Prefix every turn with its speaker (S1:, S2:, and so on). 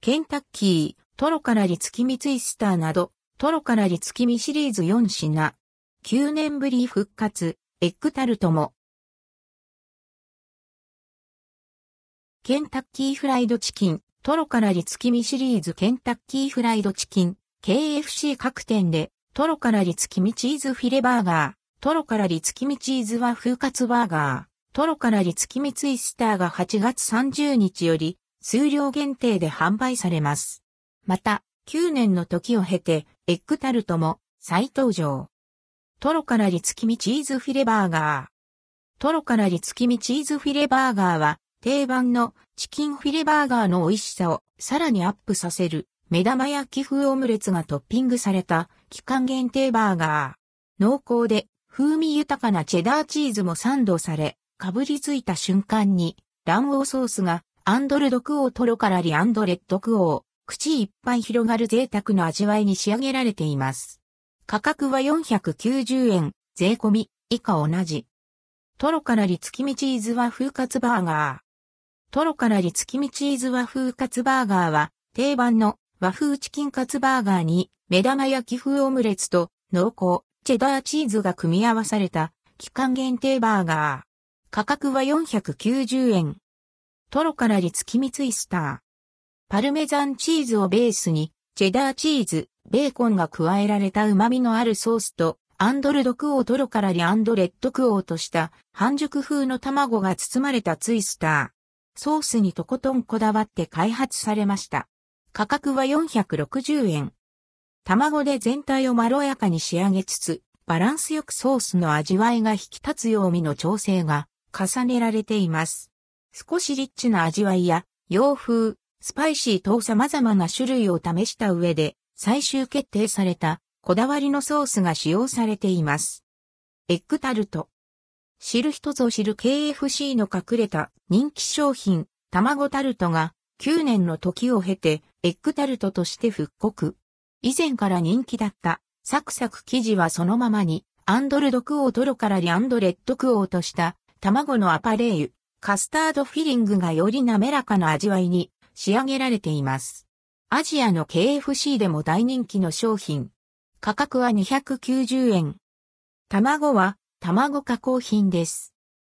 S1: ケンタッキー、トロからリ月見ツイスターなど、トロからリ月見シリーズ4品。9年ぶり復活、エッグタルトも。ケンタッキーフライドチキン、トロからリ月見シリーズ。ケンタッキーフライドチキン、KFC 各店で、トロからリ月見チーズフィレバーガー、トロからリ月見チーズ和風カツバーガー、トロからリ月見ツイスターが8月30日より、数量限定で販売されます。また、9年の時を経て、エッグタルトも再登場。トロからリ月見チーズフィレバーガー。トロからリ月見チーズフィレバーガーは、定番のチキンフィレバーガーの美味しさをさらにアップさせる目玉焼き風オムレツがトッピングされた期間限定バーガー。濃厚で風味豊かなチェダーチーズもサンドされ、かぶりついた瞬間に卵黄ソースがアンドルドクオートロカラリアンドレッドクオー、口いっぱい広がる贅沢の味わいに仕上げられています。価格は490円、税込み、以下同じ。トロカラリ月見チーズ和風カツバーガー。トロカラリ月見チーズ和風カツバーガーは、定番の和風チキンカツバーガーに、目玉焼き風オムレツと、濃厚、チェダーチーズが組み合わされた、期間限定バーガー。価格は490円。トロからリ月見ツイスター。パルメザンチーズをベースに、チェダーチーズ、ベーコンが加えられた旨味のあるソースと、アンドルドクオートロからリアンドレッドクオーとした半熟風の卵が包まれたツイスター。ソースにとことんこだわって開発されました。価格は460円。卵で全体をまろやかに仕上げつつ、バランスよくソースの味わいが引き立つよう味の調整が重ねられています。少しリッチな味わいや洋風、スパイシー等様々な種類を試した上で最終決定されたこだわりのソースが使用されています。エッグタルト。知る人ぞ知る KFC の隠れた人気商品、卵タルトが9年の時を経てエッグタルトとして復刻。以前から人気だったサクサク生地はそのままにアンドルドクオートロからリアンドレッドクオーとした卵のアパレーユ、カスタードフィリングがより滑らかな味わいに仕上げられています。アジアの KFC でも大人気の商品。価格は290円。卵は卵加工品です。